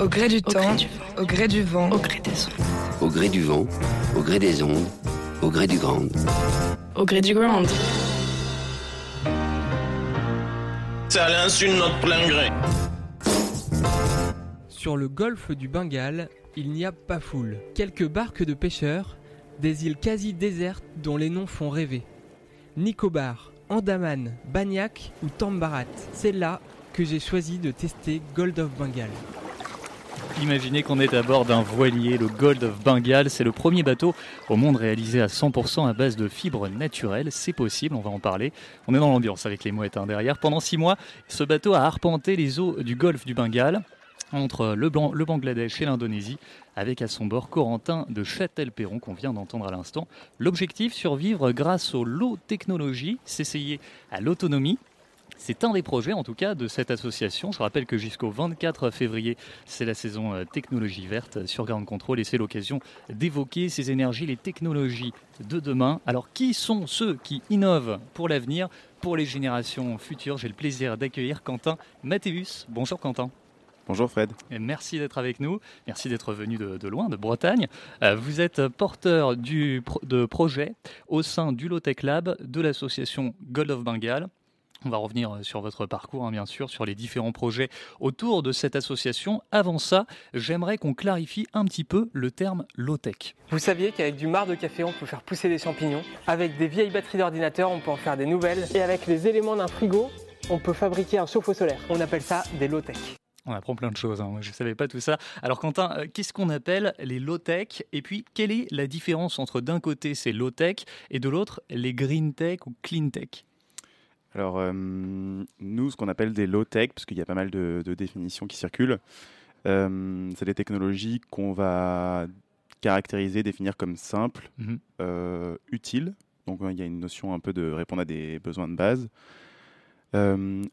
Au gré du temps, au gré du vent, au gré des ondes. Au gré du vent, au gré des ondes, au gré du grand. Au gré du grand. Ça l'insulte notre plein gré. Sur le golfe du Bengale, il n'y a pas foule. Quelques barques de pêcheurs, des îles quasi désertes dont les noms font rêver. Nicobar, Andaman, Bagnac ou Tambarat, c'est là que j'ai choisi de tester Gold of Bengal. Imaginez qu'on est à bord d'un voilier, le Gold of Bengal. C'est le premier bateau au monde réalisé à 100% à base de fibres naturelles. C'est possible, on va en parler. On est dans l'ambiance avec les mouettes hein, derrière. Pendant six mois, ce bateau a arpenté les eaux du Golfe du Bengale entre le, Bangladesh et l'Indonésie, avec à son bord Corentin de Châtel-Perron qu'on vient d'entendre à l'instant. L'objectif, survivre grâce aux low technologies, s'essayer à l'autonomie. C'est un des projets en tout cas de cette association. Je rappelle que jusqu'au 24 février, c'est la saison euh, technologie verte sur Ground Control et c'est l'occasion d'évoquer ces énergies, les technologies de demain. Alors qui sont ceux qui innovent pour l'avenir, pour les générations futures? J'ai le plaisir d'accueillir Quentin Mathéus. Bonjour Quentin. Bonjour Fred. Et merci d'être avec nous. Merci d'être venu de, de loin, de Bretagne. Euh, vous êtes porteur du, de projet au sein du Low Tech Lab de l'association Gold of Bengal. On va revenir euh, sur votre parcours, hein, bien sûr, sur les différents projets autour de cette association. Avant ça, j'aimerais qu'on clarifie un petit peu le terme low tech. Vous saviez qu'avec du marc de café, on peut faire pousser des champignons Avec des vieilles batteries d'ordinateur, on peut en faire des nouvelles Et avec les éléments d'un frigo, on peut fabriquer un chauffe-eau solaire. On appelle ça des low-tech. On apprend plein de choses, hein. Je ne savais pas tout ça. Alors Quentin, euh, qu'est-ce qu'on appelle les low-tech? Et puis, quelle est la différence entre d'un côté ces low-tech et de l'autre les green-tech ou clean-tech Alors, euh, nous, ce qu'on appelle des low-tech, parce qu'il y a pas mal de, de définitions qui circulent, euh, c'est des technologies qu'on va caractériser, définir comme simples, Mhm. euh, utiles. Donc, il y a une notion un peu de répondre à des besoins de base.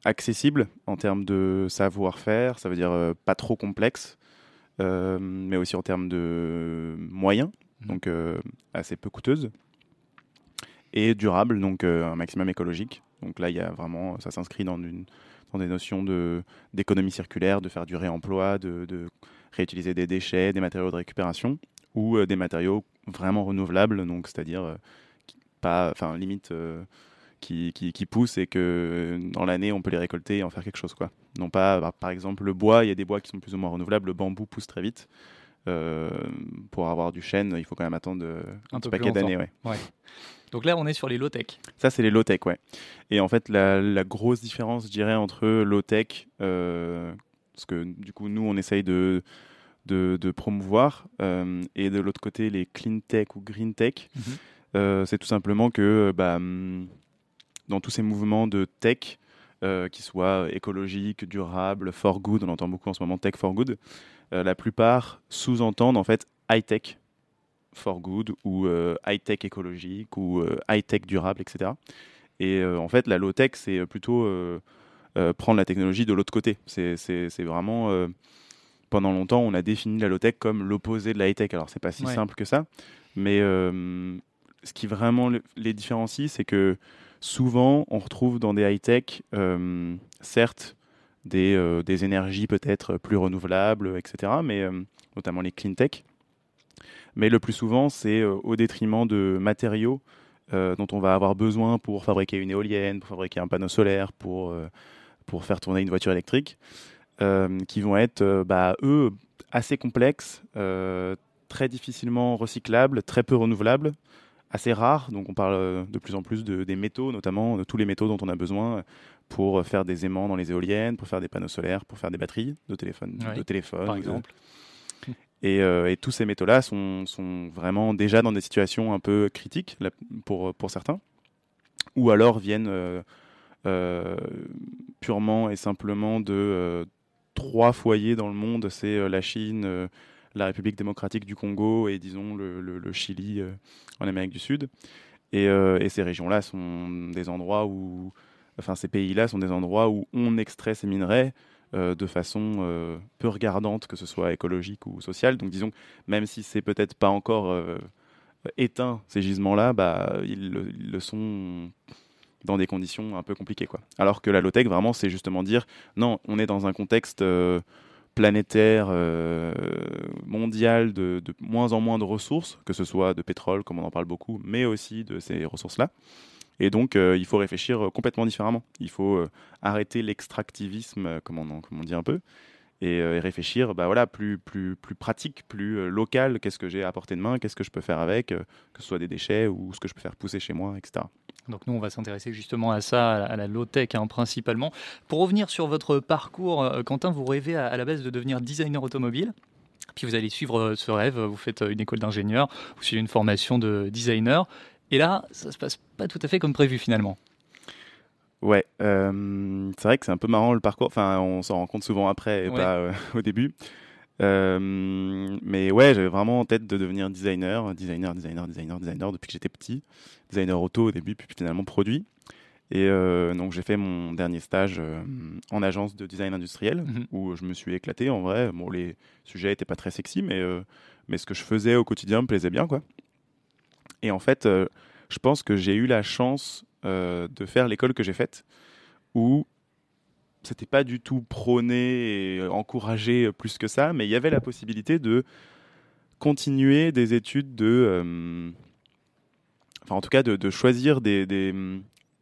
Accessible en termes de savoir-faire, ça veut dire pas trop complexe, mais aussi en termes de moyens, Mhm. donc assez peu coûteuse, et durable, donc un maximum écologique. Donc là, il y a vraiment, ça s'inscrit dans, des notions d'économie circulaire, de faire du réemploi, de, réutiliser des déchets, des matériaux de récupération, ou euh, des matériaux vraiment renouvelables, donc c'est-à-dire euh, pas, enfin limite euh, qui, qui, poussent et que dans l'année on peut les récolter et en faire quelque chose quoi. Non pas, bah, par exemple le bois, il y a des bois qui sont plus ou moins renouvelables, le bambou pousse très vite. Euh, pour avoir du chêne, il faut quand même attendre euh, Un petit paquet d'années. Ouais. Donc là, on est sur les low-tech. Ça, c'est les low-tech, ouais. Et en fait, la, la grosse différence, je dirais, entre low-tech, euh, parce que du coup, nous, on essaye de, de, de promouvoir, euh, et de l'autre côté, les clean-tech ou green-tech, Mhm. c'est tout simplement que bah, hum, dans tous ces mouvements de tech, qui soient écologiques, durables, for good, on entend beaucoup en ce moment tech for good, la plupart sous-entendent en fait high-tech for good ou euh, high-tech écologique ou euh, high-tech durable, etc. Et euh, en fait, la low-tech, c'est plutôt euh, euh, prendre la technologie de l'autre côté. C'est vraiment... euh, pendant longtemps, on a défini la low-tech comme l'opposé de la high-tech. Alors, c'est pas si Ouais. simple que ça, mais euh, ce qui vraiment le- les différencie, c'est que souvent, on retrouve dans des high-tech, euh, certes, des, euh, des énergies peut-être plus renouvelables, etc., mais euh, notamment les clean tech. Mais le plus souvent, c'est euh, au détriment de matériaux dont on va avoir besoin pour fabriquer une éolienne, pour fabriquer un panneau solaire, pour, faire tourner une voiture électrique, qui vont être, bah, eux, assez complexes, très difficilement recyclables, très peu renouvelables, assez rares. Donc on parle de plus en plus de, des métaux, notamment de tous les métaux dont on a besoin pour faire des aimants dans les éoliennes, pour faire des panneaux solaires, pour faire des batteries de téléphone, de téléphone, par de- exemple. Et, euh, et tous ces métaux-là sont, sont, vraiment déjà dans des situations un peu critiques pour, pour certains, ou alors viennent euh, euh, purement et simplement de trois foyers dans le monde, c'est la Chine, la République démocratique du Congo et disons le, le, Chili en Amérique du Sud. Et, et ces régions-là sont des endroits où, enfin ces pays-là sont des endroits où on extrait ces minerais euh, de façon euh, peu regardante, que ce soit écologique ou sociale. Donc disons, même si c'est peut-être pas encore euh, éteint ces gisements-là, bah, ils, le sont dans des conditions un peu compliquées. Alors que la low-tech, vraiment, c'est justement dire, non, on est dans un contexte planétaire, mondial, de, de, moins en moins de ressources, que ce soit de pétrole, comme on en parle beaucoup, mais aussi de ces ressources-là. Et donc, euh, il faut réfléchir euh, complètement différemment. Il faut euh, arrêter l'extractivisme, comme comme on dit un peu, et, réfléchir bah voilà, plus, plus, plus pratique, plus local. Qu'est-ce que j'ai à portée de main? Qu'est-ce que je peux faire avec Que ce soit des déchets ou ce que je peux faire pousser chez moi, etc. Donc nous, on va s'intéresser justement à ça, à la low-tech hein, principalement. Pour revenir sur votre parcours, Quentin, vous rêvez à la base de devenir designer automobile. Puis vous allez suivre ce rêve, vous faites une école d'ingénieur, vous suivez une formation de designer. Et là, ça se passe pas tout à fait comme prévu finalement. Ouais, euh, c'est vrai que c'est un peu marrant le parcours. Enfin, on s'en rend compte souvent après et pas euh, au début. Euh, mais ouais, j'avais vraiment en tête de devenir designer, designer, designer, designer, designer depuis que j'étais petit. Designer auto au début, puis finalement produit. Et donc j'ai fait mon dernier stage en agence de design industriel mhm. où je me suis éclaté en vrai. Bon, les sujets étaient pas très sexy, mais mais ce que je faisais au quotidien me plaisait bien quoi. Et en fait, euh, je pense que j'ai eu la chance euh, de faire l'école que j'ai faite, où c'était pas du tout prôné et encouragé plus que ça, mais il y avait la possibilité de continuer des études de, euh, enfin en tout cas de, choisir des, des,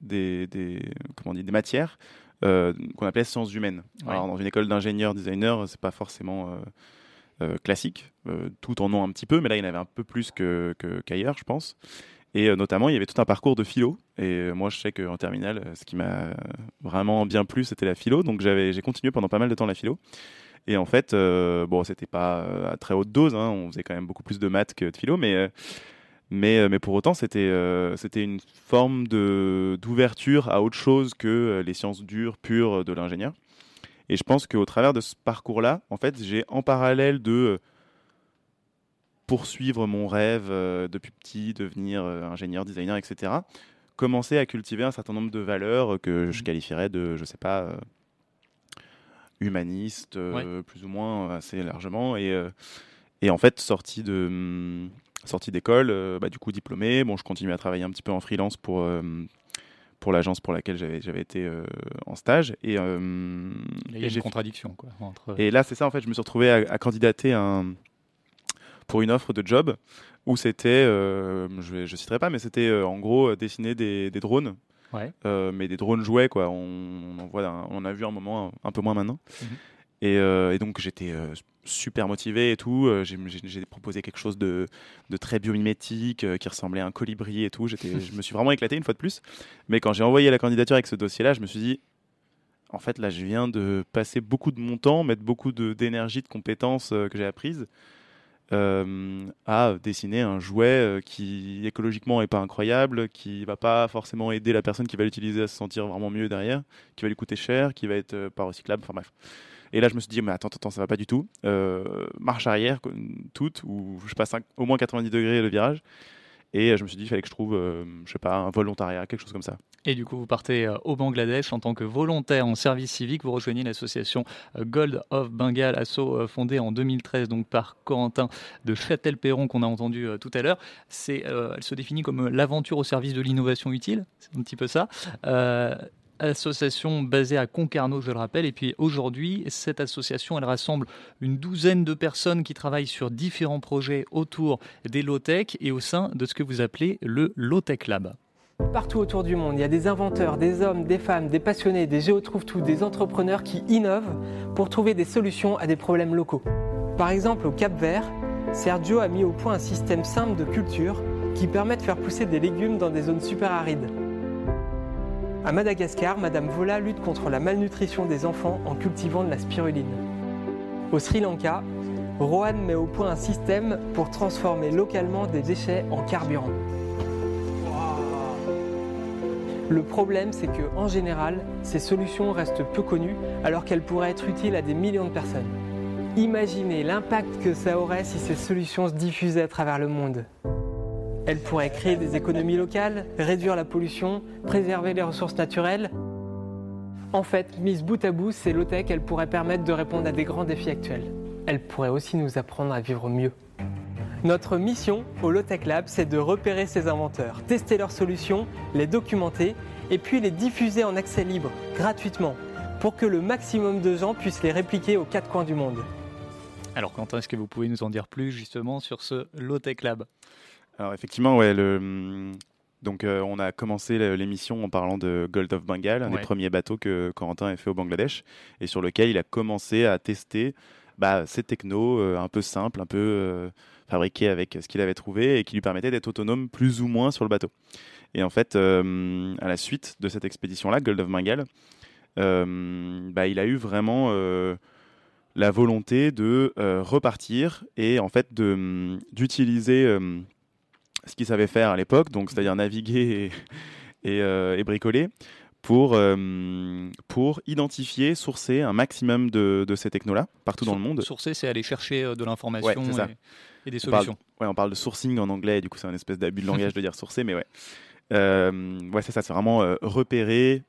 des, comment on dit, des matières qu'on appelait sciences humaines. Alors dans une école d'ingénieur designer, c'est pas forcément euh, classiques, euh, tout en ont un petit peu, mais là il y en avait un peu plus qu'ailleurs, que, je pense. Et euh, notamment, il y avait tout un parcours de philo. Et moi, je sais qu'en terminale, ce qui m'a vraiment bien plu, c'était la philo. Donc j'ai continué pendant pas mal de temps la philo. Et en fait, bon, c'était pas à très haute dose, hein, on faisait quand même beaucoup plus de maths que de philo, mais, mais, mais pour autant, c'était c'était une forme d'ouverture à autre chose que les sciences dures, pures de l'ingénieur. Et je pense qu'au travers de ce parcours-là, en fait, j'ai en parallèle de euh, poursuivre mon rêve euh, depuis petit, devenir euh, ingénieur, designer, etc., commencer à cultiver un certain nombre de valeurs que je mmh. qualifierais de, je sais pas, humanistes, plus ou moins assez largement. Et, et en fait, sorti de hum, sortie d'école, bah, du coup diplômé, bon, je continue à travailler un petit peu en freelance pour pour l'agence pour laquelle j'avais été euh, en stage. Et, euh, il y a une contradiction. Quoi, entre... Et là, c'est ça, en fait, je me suis retrouvé à, candidater un, pour une offre de job où c'était, euh, je ne citerai pas, mais c'était en gros dessiner des, des drones. Ouais. mais des drones jouets, quoi. On, on, voit, on a vu un moment, un, peu moins maintenant. Mhm. Et, et, donc j'étais super motivé et tout. Euh, j'ai proposé quelque chose de, très biomimétique euh, qui ressemblait à un colibri et tout. je me suis vraiment éclaté une fois de plus. Mais quand j'ai envoyé la candidature avec ce dossier-là, je me suis dit, en fait, là, je viens de passer beaucoup de mon temps, mettre beaucoup d'énergie, de, compétences euh, que j'ai apprises à dessiner un jouet qui écologiquement est pas incroyable, qui va pas forcément aider la personne qui va l'utiliser à se sentir vraiment mieux derrière, qui va lui coûter cher, qui va être pas recyclable. Enfin bref. Et là, je me suis dit, mais attends, attends, ça va pas du tout. Euh, marche arrière, toute, ou je passe au moins 90 degrés le virage. Et euh, je me suis dit, il fallait que je trouve, euh, je sais pas, un volontariat, quelque chose comme ça. Et du coup, vous partez au Bangladesh en tant que volontaire en service civique. Vous rejoignez l'association Gold of Bengal, asso fondée en 2013 donc par Corentin de Châtel-Perron qu'on a entendu tout à l'heure. Elle se définit comme l'aventure au service de l'innovation utile. C'est un petit peu ça association basée à Concarneau, je le rappelle. Et puis aujourd'hui, cette association, elle rassemble une douzaine de personnes qui travaillent sur différents projets autour des low-tech et au sein de ce que vous appelez le low-tech lab. Partout autour du monde, il y a des inventeurs, des hommes, des femmes, des passionnés, des géotrouve-tout, des entrepreneurs qui innovent pour trouver des solutions à des problèmes locaux. Par exemple, au Cap Vert, Sergio a mis au point un système simple de culture qui permet de faire pousser des légumes dans des zones super arides. À Madagascar, Madame Vola lutte contre la malnutrition des enfants en cultivant de la spiruline. Au Sri Lanka, Rohan met au point un système pour transformer localement des déchets en carburant. Le problème, c'est que en général, ces solutions restent peu connues alors qu'elles pourraient être utiles à des millions de personnes. Imaginez l'impact que ça aurait si ces solutions se diffusaient à travers le monde. Elles pourraient créer des économies locales, réduire la pollution, préserver les ressources naturelles. En fait, mise bout à bout, ces low-tech, elles pourraient permettre de répondre à des grands défis actuels. Elles pourraient aussi nous apprendre à vivre mieux. Notre mission au Low-Tech Lab, c'est de repérer ces inventeurs, tester leurs solutions, les documenter et puis les diffuser en accès libre, gratuitement, pour que le maximum de gens puissent les répliquer aux quatre coins du monde. Alors Quentin, est-ce que vous pouvez nous en dire plus justement sur ce Low-Tech Lab? Alors effectivement, ouais, le, donc euh, on a commencé l'émission en parlant de Gold of Bengal, un des premiers bateaux que Corentin a fait au Bangladesh, et sur lequel il a commencé à tester bah, ces technos euh, un peu simples, un peu euh, fabriqués avec ce qu'il avait trouvé et qui lui permettaient d'être autonome plus ou moins sur le bateau. Et en fait, à la suite de cette expédition-là, Gold of Bengal, bah, il a eu vraiment la volonté de repartir et en fait d'utiliser ce qu'il savait faire à l'époque, donc c'est-à-dire naviguer et, et bricoler, pour, euh, pour identifier, sourcer un maximum de, de ces technos-là partout dans le monde. Sourcer, c'est aller chercher euh, de l'information et, des solutions. On parle, ouais, on parle de sourcing en anglais, du coup c'est un espèce d'abus de langage de dire sourcer, mais ouais. Euh, ouais, c'est ça, c'est vraiment repérer,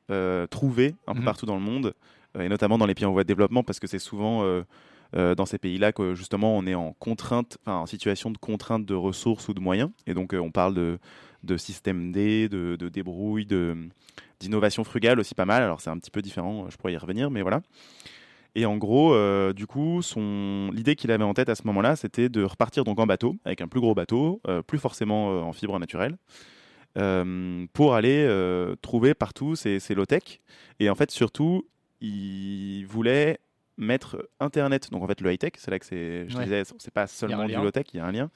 trouver un peu mhm. partout dans le monde, et notamment dans les pays en voie de développement, parce que c'est souvent dans ces pays-là que justement on est en contrainte, en situation de contrainte de ressources ou de moyens, et donc on parle de, de système D, de, de débrouille, d'innovation frugale aussi pas mal. Alors c'est un petit peu différent, je pourrais y revenir, mais voilà. Et en gros, euh, du coup, son... l'idée qu'il avait en tête à ce moment-là, c'était de repartir donc en bateau, avec un plus gros bateau, euh, plus forcément euh, en fibre naturelle, pour aller trouver partout ces, ces low-tech. Et en fait, surtout, il voulait mettre Internet, donc en fait le high-tech, c'est là que c'est, je disais, c'est pas seulement du low-tech, il y a un lien.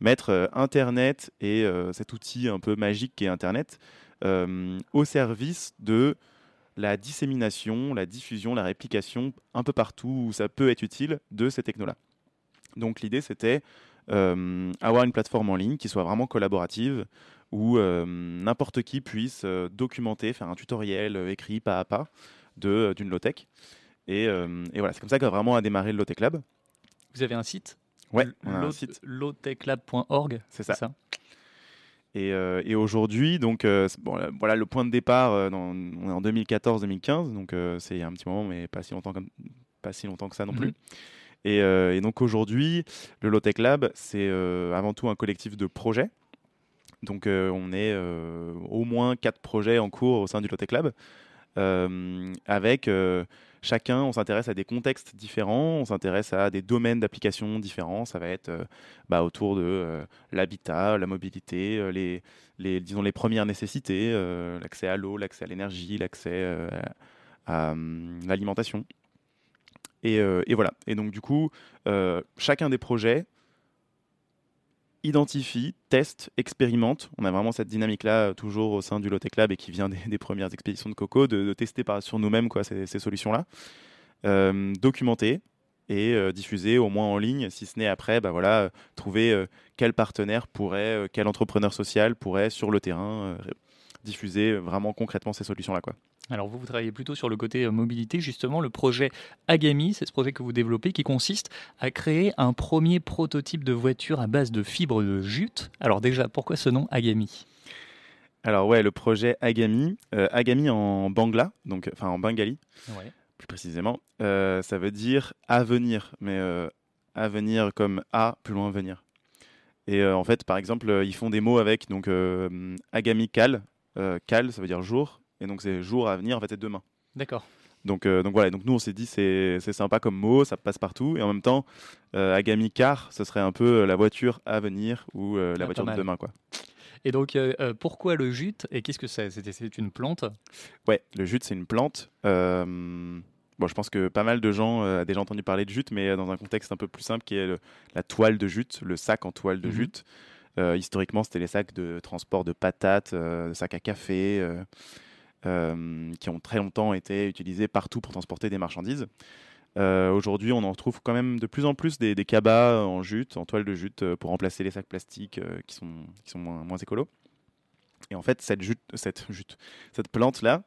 Mettre Internet et cet outil un peu magique qui est Internet euh, au service de la dissémination, la diffusion, la réplication un peu partout où ça peut être utile de ces technos-là. Donc l'idée c'était euh, avoir une plateforme en ligne qui soit vraiment collaborative où euh, n'importe qui puisse documenter, faire un tutoriel écrit pas à pas d'une low-tech. Et, et, voilà, c'est comme ça qu'a vraiment a démarré le Low-Tech Lab. Vous avez un site? Ouais, on a un site. lowtechlab.org, c'est ça. ça? Euh, et, aujourd'hui, donc euh, bon, euh, voilà le point de départ. on est en 2014-2015, donc c'est un petit moment, mais pas si longtemps, pas si longtemps que ça non mhm. plus. Et, donc aujourd'hui, le Lotech Lab, c'est avant tout un collectif de projets. Donc on est au moins quatre projets en cours au sein du Lotech Lab, avec chacun, on s'intéresse à des contextes différents, on s'intéresse à des domaines d'application différents. Ça va être euh, bah, autour de euh, l'habitat, la mobilité, euh, les, disons les premières nécessités, l'accès à l'eau, l'accès à l'énergie, l'accès à, hum, l'alimentation. Et, voilà. Et donc du coup, chacun des projets identifie, teste, expérimente. On a vraiment cette dynamique-là toujours au sein du Lotec Lab et qui vient des, premières expéditions de Coco, de, tester par, sur nous-mêmes ces, solutions-là. Euh, documenter et euh, diffuser au moins en ligne, si ce n'est après, bah voilà, trouver euh, quel partenaire pourrait, quel entrepreneur social pourrait sur le terrain diffuser vraiment concrètement ces solutions-là. Alors vous, vous travaillez plutôt sur le côté euh, mobilité, justement, le projet Agami, c'est ce projet que vous développez qui consiste à créer un premier prototype de voiture à base de fibres de jute. Alors déjà, pourquoi ce nom Agami? Alors ouais, le projet Agami, euh, Agami en bangla, donc enfin en bengali, plus précisément, euh, ça veut dire avenir, mais avenir comme A plus loin venir. Et en fait, par exemple, ils font des mots avec donc Agami Kal, Kal ça veut dire jour, et donc c'est jour à venir, en fait c'est demain. D'accord. Donc, euh, donc voilà, donc nous on s'est dit c'est sympa comme mot, ça passe partout. Et en même temps, euh, Agami Car, ce serait un peu euh, la voiture à venir ou la ah, voiture de demain. quoi. Et donc pourquoi le jute et qu'est-ce que c'est? C'est une plante? Ouais, le jute c'est une plante. Bon, je pense que pas mal de gens ont déjà entendu parler de jute, mais dans un contexte un peu plus simple qui est la toile de jute, le sac en toile de mhm. jute. historiquement, c'était les sacs de transport de patates, de sacs à café. Euh, qui ont très longtemps été utilisés partout pour transporter des marchandises. Euh, aujourd'hui, on en retrouve quand même de plus en plus des, des cabas en jute, en toile de jute, euh, pour remplacer les sacs plastiques qui sont, qui sont moins, moins écolos. Et en fait, cette, jute, cette, jute, cette plante-là,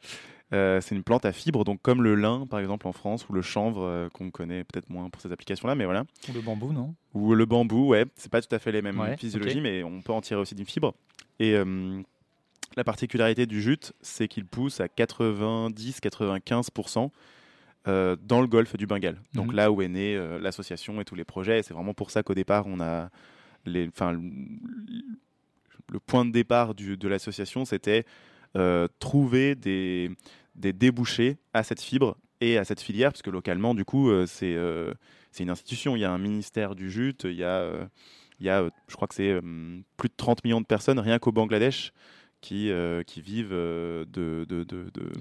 euh, c'est une plante à fibres, donc comme le lin, par exemple, en France, ou le chanvre, euh, qu'on connaît peut-être moins pour ces applications-là, mais voilà. Ou le bambou, non? Ou le bambou, ouais, c'est pas tout à fait les mêmes Ouais, physiologies, mais on peut en tirer aussi d'une fibre. Et euh, la particularité du jute, c'est qu'il pousse à 90-95% euh, dans le golfe du Bengale. Donc Mhm. là où est née euh, l'association et tous les projets. Et c'est vraiment pour ça qu'au départ, on a les, le, point de départ du- de l'association, c'était euh, trouver des, des débouchés à cette fibre et à cette filière, parce que localement, du coup, euh, c'est euh, une institution. Il y a un ministère du jute, il y a, euh, il y a je crois que c'est plus de 30 millions de personnes, rien qu'au Bangladesh, qui, euh, qui vivent euh, de, de, de, de-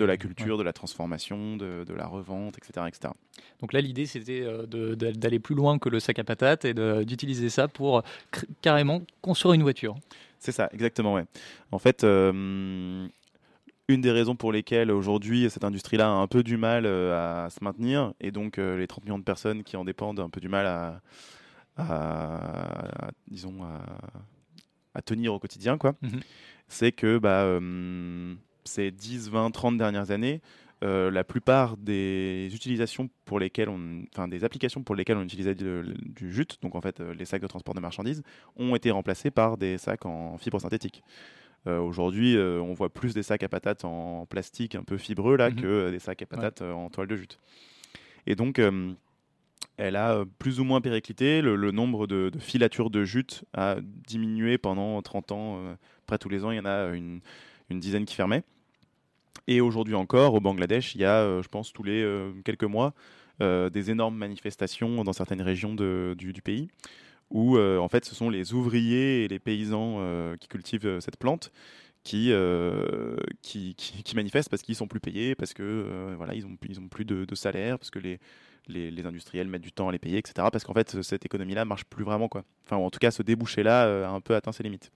et- la culture, ouais. de la transformation, de, de la revente, etc. etc. Donc là, l'idée, c'était euh, d'aller plus loin que le sac à patates et d'utiliser ça pour carrément construire une voiture. C'est ça, exactement, ouais. En fait, euh, une des raisons pour lesquelles aujourd'hui cette industrie-là a un peu du mal à se maintenir, et donc euh, les 30 millions de personnes qui en dépendent ont un peu du mal à, à- à- disons, à, à tenir au quotidien, quoi, Mhm. c'est que bah, euh, ces 10, 20, 30 dernières années, euh, la plupart des utilisations pour lesquelles on, enfin des applications pour lesquelles on utilisait du, du jute, donc en fait euh, les sacs de transport de marchandises, ont été remplacés par des sacs en fibre synthétique. Euh, Aujourd'hui, euh, on voit plus des sacs à patates en plastique un peu fibreux là Mhm. que des sacs à patates en toile de jute. Et donc, elle a euh, plus ou moins périclité. Le, nombre de, filatures de jute a diminué pendant 30 ans. euh, près tous les ans, il y en a une, dizaine qui fermaient. Et aujourd'hui encore, au Bangladesh, il y a, euh, je pense, tous les quelques mois, des énormes manifestations dans certaines régions du, pays, où en fait, ce sont les ouvriers et les paysans qui cultivent cette plante qui, qui, manifestent parce qu'ils sont plus payés, parce que euh, voilà, ils ont, ils ont plus de salaire, parce que les, les, industriels mettent du temps à les payer, etc. Parce qu'en fait, cette économie-là marche plus vraiment, quoi. Enfin, en tout cas, ce débouché-là euh, a un peu atteint ses limites.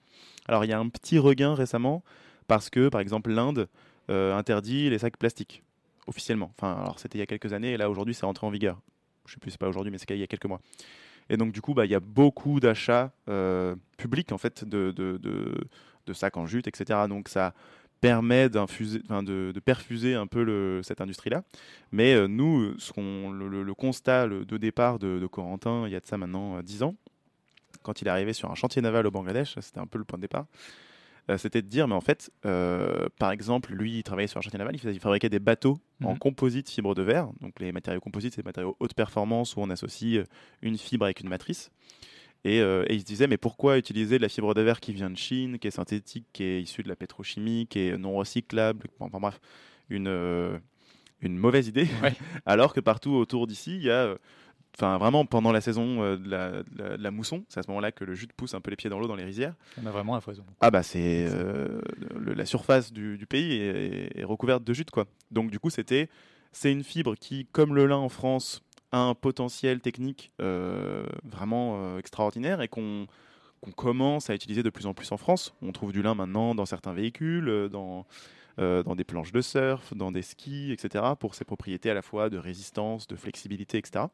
Alors, il y a un petit regain récemment parce que, par exemple, l'Inde euh, interdit les sacs plastiques officiellement. Enfin, alors c'était il y a quelques années, et là aujourd'hui, c'est rentré en vigueur. Je sais plus, c'est pas aujourd'hui, mais c'est il y a quelques mois. Et donc, du coup, bah, il y a beaucoup d'achats euh, publics en fait de, de sacs en jute, etc. Donc, ça permet d'infuser, enfin, de, de perfuser un peu le, cette industrie-là. Mais euh, nous, ce qu'on, le, le- le constat de départ de, de Corentin, il y a de ça maintenant euh, 10 ans, quand il est arrivé sur un chantier naval au Bangladesh, c'était un peu le point de départ, euh, c'était de dire, mais en fait, euh, par exemple, lui, il travaillait sur un chantier naval, il, il fabriquait des bateaux en Mhm. composite fibre de verre. Donc les matériaux composites, c'est des matériaux haute performance où on associe une fibre avec une matrice. Et, euh, et il se disait, mais pourquoi utiliser de la fibre de verre qui vient de Chine, qui est synthétique, qui est issue de la pétrochimie, qui est non recyclable, enfin bref, une, euh, une mauvaise idée, Ouais. alors que partout autour d'ici, il y a, euh, enfin vraiment pendant la saison euh, de, la, de la- de la mousson, c'est à ce moment-là que le jute pousse un peu les pieds dans l'eau dans les rizières. On a vraiment à foison. Ah bah c'est la surface du, du pays est, est recouverte de jute quoi. Donc du coup c'était c'est une fibre qui comme le lin en France un potentiel technique euh, vraiment euh, extraordinaire et qu'on commence à utiliser de plus en plus en France. On trouve du lin maintenant dans certains véhicules, euh, dans des planches de surf, dans des skis, etc. pour ses propriétés à la fois de résistance, de flexibilité, etc.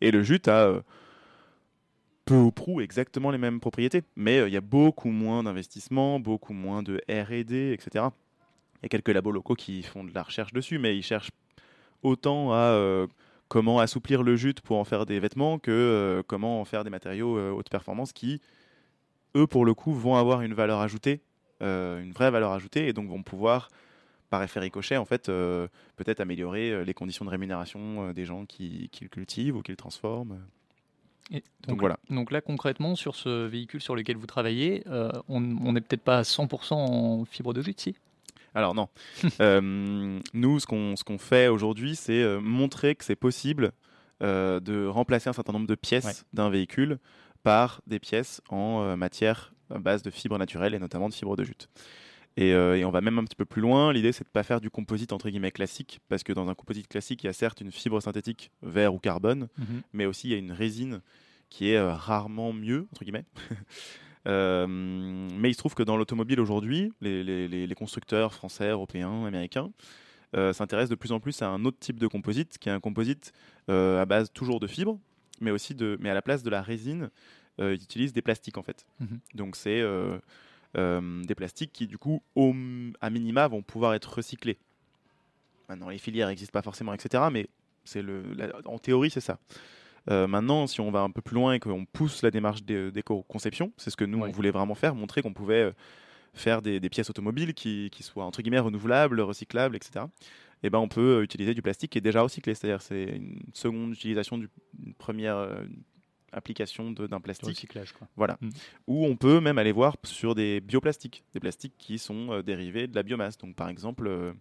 Et le jute a peu ou prou exactement les mêmes propriétés, mais il y a beaucoup moins d'investissement, beaucoup moins de R&D, etc. Il y a quelques labos locaux qui font de la recherche dessus, mais ils cherchent autant à comment assouplir le jute pour en faire des vêtements que euh, comment en faire des matériaux euh, haute performance qui, eux, pour le coup, vont avoir une valeur ajoutée, euh, une vraie valeur ajoutée, et donc vont pouvoir, par effet ricochet, en fait, peut-être améliorer les conditions de rémunération des gens qui, qui le cultivent ou qui le transforment. Et Donc voilà. Donc là, concrètement, sur ce véhicule sur lequel vous travaillez, on n'est peut-être pas à 100% en fibre de jute, si? Alors non. Euh, nous, ce qu'on ce qu'on fait aujourd'hui, c'est euh, montrer que c'est possible euh, de remplacer un certain nombre de pièces Ouais. d'un véhicule par des pièces en euh, matière à base de fibres naturelles et notamment de fibres de jute. Et, euh, et on va même un petit peu plus loin. L'idée, c'est de ne pas faire du composite entre guillemets classique, parce que dans un composite classique, il y a certes une fibre synthétique verre ou carbone, mais aussi il y a une résine qui est euh, rarement mieux, entre guillemets. Euh, mais il se trouve que dans l'automobile aujourd'hui, les, les- les- les constructeurs français, européens, américains s'intéresse de plus en plus à un autre type de composite, qui est un composite à base toujours de fibres, mais aussi de, mais à la place de la résine, ils utilisent des plastiques en fait. Mhm. Donc c'est des plastiques qui du coup, au, à minima, vont pouvoir être recyclés. Maintenant, les filières n'existent pas forcément, etc. Mais c'est le, en théorie, c'est ça. Euh, maintenant, si on va un peu plus loin et qu'on pousse la démarche d'éco-conception, c'est ce que nous, on voulait vraiment faire, montrer qu'on pouvait euh, faire des, pièces automobiles qui, soient entre guillemets renouvelables, recyclables, etc. Et eh ben, on peut euh, utiliser du plastique qui est déjà recyclé, c'est-à-dire c'est une seconde utilisation d'une première application d'un plastique. Recyclage, quoi. Voilà. Mm. Ou on peut même aller voir sur des bioplastiques, des plastiques qui sont dérivés de la biomasse. Donc, par exemple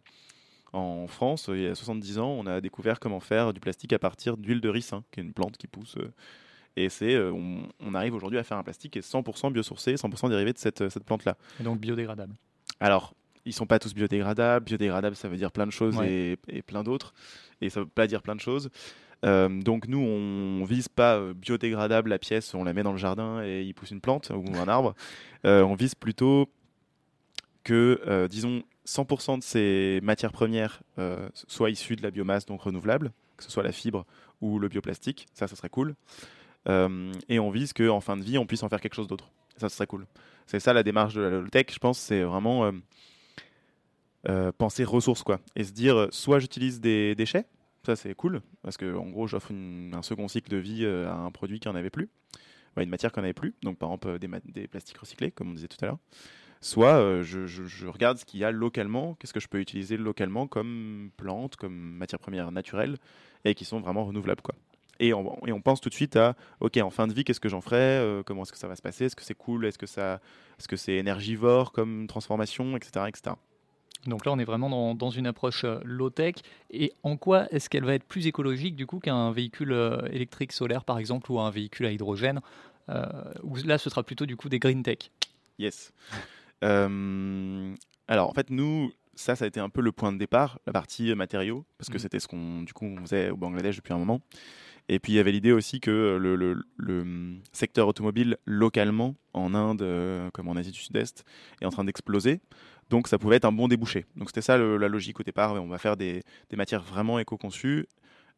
en France, il y a 70 ans, on a découvert comment faire du plastique à partir d'huile de ricin, qui est une plante qui pousse. Euh, et c'est, euh, on, arrive aujourd'hui à faire un plastique qui est 100% biosourcé, 100% dérivé de cette, cette plante-là. Et donc biodégradable. Alors, ils sont pas tous biodégradables. Biodégradable, ça veut dire plein de choses et, plein d'autres. Et ça veut pas dire plein de choses. Euh, donc nous, on vise pas biodégradable la pièce, on la met dans le jardin et il pousse une plante ou un arbre. on vise plutôt que, disons, 100% de ces matières premières euh, soient issues de la biomasse, donc renouvelable, que ce soit la fibre ou le bioplastique. Ça, ça serait cool. Euh, et on vise qu'en fin de vie, on puisse en faire quelque chose d'autre. Ça, ce serait cool. C'est ça la démarche de la tech, je pense, c'est vraiment euh, penser ressources, quoi. Et se dire, soit j'utilise des déchets, ça c'est cool, parce que en gros, j'offre un second cycle de vie à un produit qui n'en avait plus, une matière qui n'en avait plus, donc par exemple des plastiques recyclés, comme on disait tout à l'heure soit euh, je, regarde ce qu'il y a localement, qu'est-ce que je peux utiliser localement comme plante, comme matière première naturelle, et qui sont vraiment renouvelables. Quoi. Et on, et on pense tout de suite à, ok, en fin de vie, qu'est-ce que j'en ferai euh, Comment est-ce que ça va se passer Est-ce que c'est cool Est-ce que, ça, est-ce que c'est énergivore comme transformation, etc. etc. Donc là, on est vraiment dans, une approche euh, low-tech. Et en quoi est-ce qu'elle va être plus écologique du coup qu'un véhicule électrique solaire, par exemple, ou un véhicule à hydrogène là, ce sera plutôt du coup des green tech? Yes. Euh, alors, en fait, nous, ça, ça a été un peu le point de départ, la partie matériaux, parce que mmh. c'était ce qu'on du coup, on faisait au Bangladesh depuis un moment. Et puis, il y avait l'idée aussi que le, le, secteur automobile, localement, en Inde, euh, comme en Asie du Sud-Est, est en train d'exploser. Donc, ça pouvait être un bon débouché. Donc, c'était ça la logique au départ. On va faire des, des matières vraiment éco-conçues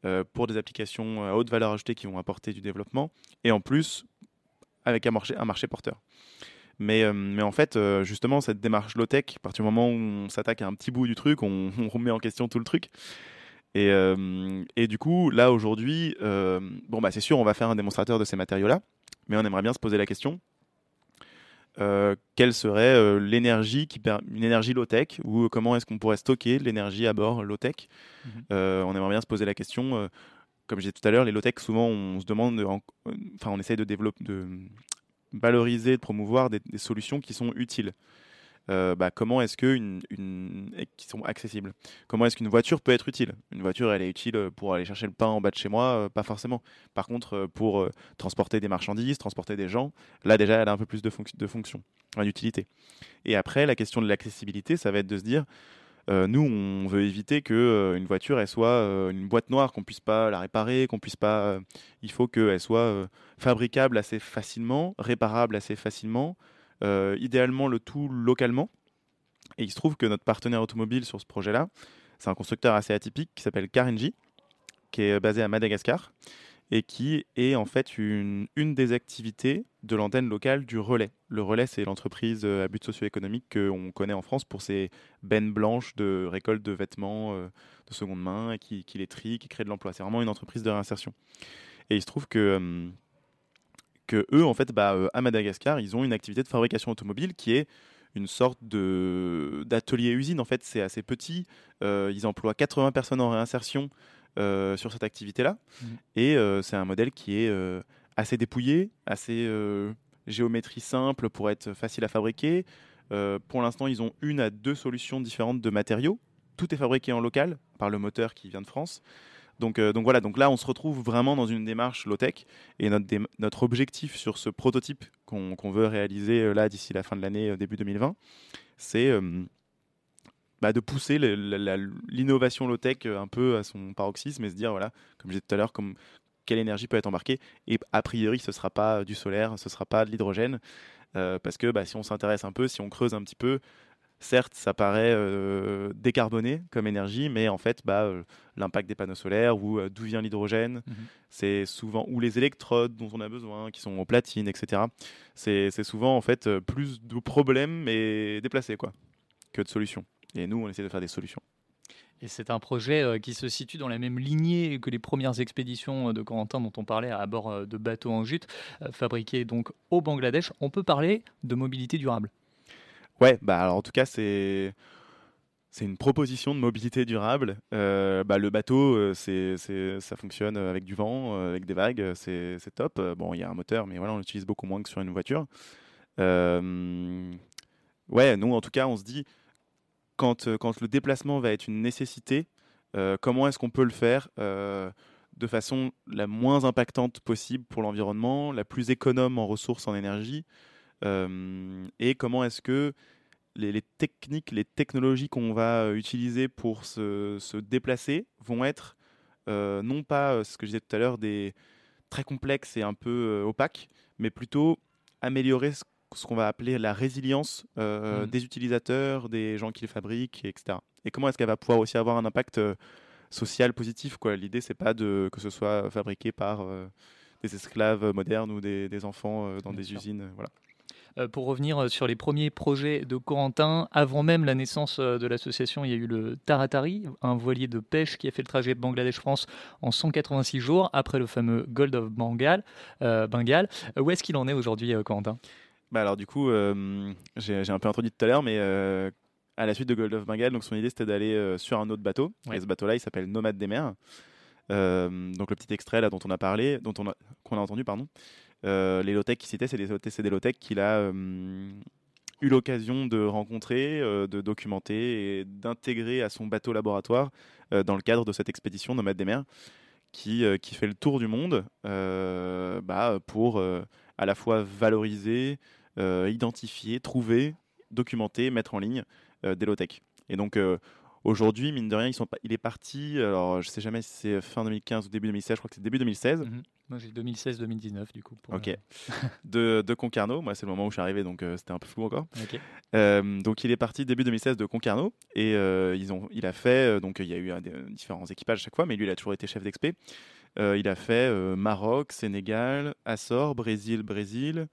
euh, pour des applications à haute valeur ajoutée qui vont apporter du développement. Et en plus, avec un marché, un marché porteur. Mais, euh, mais en fait, euh, justement, cette démarche low-tech, à partir du moment où on s'attaque à un petit bout du truc, on, remet en question tout le truc. Et, euh, et du coup, là, aujourd'hui, bon, bah, c'est sûr, on va faire un démonstrateur de ces matériaux-là, mais on aimerait bien se poser la question quelle serait l'énergie qui une énergie low tech ou comment est-ce qu'on pourrait stocker l'énergie à bord low tech mhm. on aimerait bien se poser la question comme je disais tout à l'heure les low tech souvent on se demande enfin on essaye de développer de valoriser, de promouvoir des, solutions qui sont utiles. Euh, bah, comment est-ce que une, qui sont accessibles? Comment est-ce qu'une voiture peut être utile? Une voiture, elle est utile pour aller chercher le pain en bas de chez moi, euh, pas forcément. Par contre, euh, pour transporter des marchandises, transporter des gens, là déjà, elle a un peu plus de, de fonction, d'utilité. Et après, la question de l'accessibilité, ça va être de se dire, nous, on veut éviter que euh, une voiture soit euh, une boîte noire, qu'on puisse pas la réparer, qu'on puisse pas. il faut qu'elle soit fabricable assez facilement, réparable assez facilement, idéalement le tout localement. Et il se trouve que notre partenaire automobile sur ce projet-là, c'est un constructeur assez atypique qui s'appelle Karenji, qui est basé à Madagascar et qui est en fait une, une des activités de l'antenne locale du Relais. Le Relais, c'est l'entreprise euh, à but socio-économique qu'on connaît en France pour ses bennes blanches de récolte de vêtements euh, de seconde main, et qui, les trie, qui crée de l'emploi. C'est vraiment une entreprise de réinsertion. Et il se trouve que, euh, que eux, en fait, bah, à Madagascar, ils ont une activité de fabrication automobile qui est une sorte d'atelier-usine. En fait, c'est assez petit. ils emploient 80 personnes en réinsertion sur cette activité-là. Mmh. Et euh, c'est un modèle qui est euh, assez dépouillé, assez géométrie simple pour être facile à fabriquer. pour l'instant, ils ont une à deux solutions différentes de matériaux. Tout est fabriqué en local par le moteur qui vient de France. Donc, donc voilà, donc là on se retrouve vraiment dans une démarche low-tech et notre, notre objectif sur ce prototype qu'on veut réaliser là d'ici la fin de l'année, début 2020, c'est bah, de pousser l'innovation low-tech euh, un peu à son paroxysme et se dire, voilà, comme je disais tout à l'heure, comme, quelle énergie peut être embarquée. Et a priori, ce ne sera pas du solaire, ce ne sera pas de l'hydrogène. Euh, parce que bah, si on s'intéresse un peu, si on creuse un petit peu, certes, ça paraît euh, décarboné comme énergie, mais en fait, bah, euh, l'impact des panneaux solaires ou d'où vient l'hydrogène, Mhm. c'est souvent ou les électrodes dont on a besoin, qui sont en platine, etc. C'est souvent en fait plus de problèmes mais déplacés quoi que de solutions. Et nous, on essaie de faire des solutions. Et c'est un projet euh, qui se situe dans la même lignée que les premières expéditions euh, de Corentin dont on parlait à bord euh, de bateaux en jute, fabriqués donc au Bangladesh. On peut parler de mobilité durable? Ouais, bah alors en tout cas, c'est c'est une proposition de mobilité durable. Euh, bah, le bateau, c'est c'est- ça fonctionne avec du vent, avec des vagues, c'est c'est top. Bon, il y a un moteur, mais voilà, on l'utilise beaucoup moins que sur une voiture. Euh, ouais, nous, en tout cas, on se dit quand, euh, quand le déplacement va être une nécessité, euh, comment est-ce qu'on peut le faire euh, de façon la moins impactante possible pour l'environnement, la plus économe en ressources, en énergie, et comment est-ce que les, techniques, les technologies qu'on va utiliser pour se, déplacer vont être non pas ce que je disais tout à l'heure des très complexes et un peu opaques, mais plutôt améliorer ce, ce qu'on va appeler la résilience euh, Mhm. des utilisateurs, des gens qui les fabriquent, et etc. Et comment est-ce qu'elle va pouvoir aussi avoir un impact euh, social positif quoi? L'idée c'est pas de que ce soit fabriqué par euh, des esclaves modernes ou des, des enfants euh, dans Bien des sûr. usines, euh, voilà. Euh, pour revenir euh, sur les premiers projets de Corentin, avant même la naissance euh, de l'association, il y a eu le Taratari, un voilier de pêche qui a fait le trajet Bangladesh-France en 186 jours, après le fameux Gold of Bengal. euh. Euh, Où est-ce qu'il en est aujourd'hui, euh, Corentin? Bah alors du coup, euh, j'ai un peu introduit tout à l'heure, mais euh, à la suite de Gold of Bengal, donc son idée c'était d'aller euh, sur un autre bateau. Ouais. Et ce bateau-là, il s'appelle Nomade des mers. Euh, donc le petit extrait là dont on a parlé, dont on a, qu'on a entendu, pardon. Les low-tech qu'il citait, c'est des, low-tech qu'il a eu l'occasion de rencontrer, de documenter et d'intégrer à son bateau laboratoire dans le cadre de cette expédition Nomade des mers qui, qui fait le tour du monde bah, pour à la fois valoriser, identifier, trouver, documenter, mettre en ligne euh, des low-tech. Et donc euh, aujourd'hui, mine de rien, ils sont pas- il est parti, alors je sais jamais si c'est fin 2015 ou début 2016, je crois que c'est début 2016, Mhm. Moi j'ai 2016-2019 du coup. pour, Ok. euh, de, de Concarneau. Moi, c'est le moment où je suis arrivé, donc euh, c'était un peu flou encore. Euh, donc il est parti début 2016 de Concarneau et euh, ils ont, il a fait, euh, donc il y a eu euh, des- différents équipages à chaque fois, mais lui il a toujours été chef d'expé. Euh, il a fait euh, Maroc, Sénégal, Açores, Brésil, Brésil, euh,